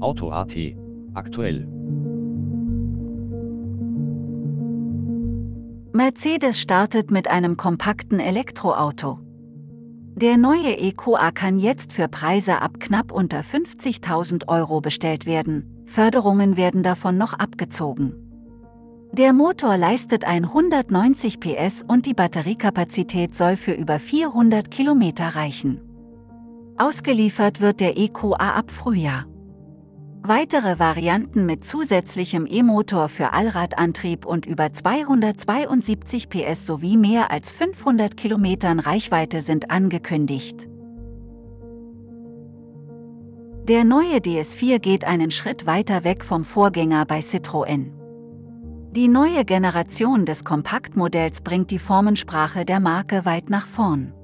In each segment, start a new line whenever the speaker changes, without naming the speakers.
Auto.at aktuell.
Mercedes startet mit einem kompakten Elektroauto. Der neue EQA kann jetzt für Preise ab knapp unter 50.000 Euro bestellt werden, Förderungen werden davon noch abgezogen. Der Motor leistet 190 PS und die Batteriekapazität soll für über 400 Kilometer reichen. Ausgeliefert wird der EQA ab Frühjahr. Weitere Varianten mit zusätzlichem E-Motor für Allradantrieb und über 272 PS sowie mehr als 500 Kilometern Reichweite sind angekündigt. Der neue DS4 geht einen Schritt weiter weg vom Vorgänger bei Citroën. Die neue Generation des Kompaktmodells bringt die Formensprache der Marke weit nach vorn.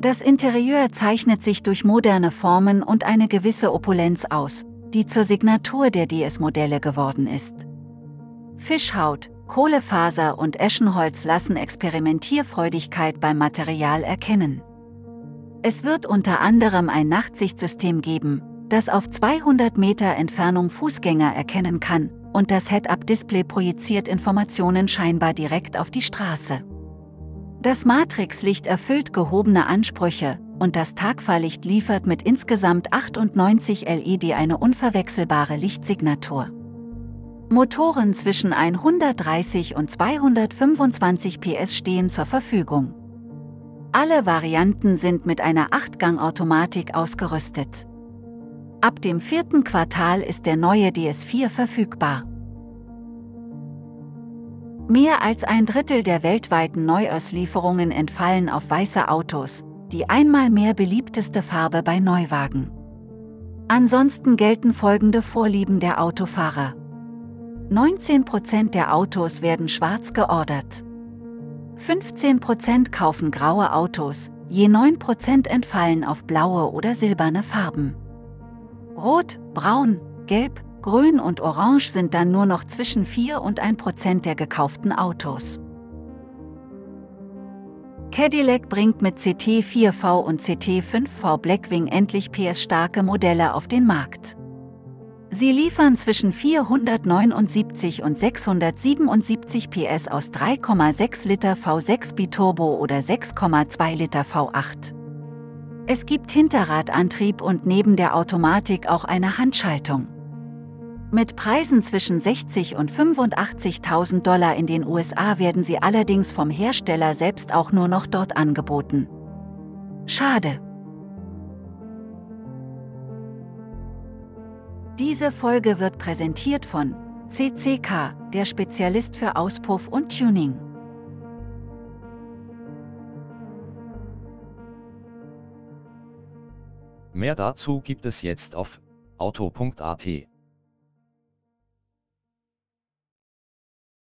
Das Interieur zeichnet sich durch moderne Formen und eine gewisse Opulenz aus, die zur Signatur der DS-Modelle geworden ist. Fischhaut, Kohlefaser und Eschenholz lassen Experimentierfreudigkeit beim Material erkennen. Es wird unter anderem ein Nachtsichtsystem geben, das auf 200 Meter Entfernung Fußgänger erkennen kann, und das Head-Up-Display projiziert Informationen scheinbar direkt auf die Straße. Das Matrixlicht erfüllt gehobene Ansprüche, und das Tagfahrlicht liefert mit insgesamt 98 LED eine unverwechselbare Lichtsignatur. Motoren zwischen 130 und 225 PS stehen zur Verfügung. Alle Varianten sind mit einer 8-Gang-Automatik ausgerüstet. Ab dem vierten Quartal ist der neue DS4 verfügbar. Mehr als ein Drittel der weltweiten Neuauslieferungen entfallen auf weiße Autos, die einmal mehr beliebteste Farbe bei Neuwagen. Ansonsten gelten folgende Vorlieben der Autofahrer. 19% der Autos werden schwarz geordert. 15% kaufen graue Autos, je 9% entfallen auf blaue oder silberne Farben. Rot, Braun, Gelb, Grün und Orange sind dann nur noch zwischen 4 und 1% der gekauften Autos. Cadillac bringt mit CT4V und CT5V Blackwing endlich PS-starke Modelle auf den Markt. Sie liefern zwischen 479 und 677 PS aus 3,6 Liter V6 Biturbo oder 6,2 Liter V8. Es gibt Hinterradantrieb und neben der Automatik auch eine Handschaltung. Mit Preisen zwischen 60 und 85.000 Dollar in den USA werden sie allerdings vom Hersteller selbst auch nur noch dort angeboten. Schade. Diese Folge wird präsentiert von CCK, der Spezialist für Auspuff und Tuning.
Mehr dazu gibt es jetzt auf auto.at.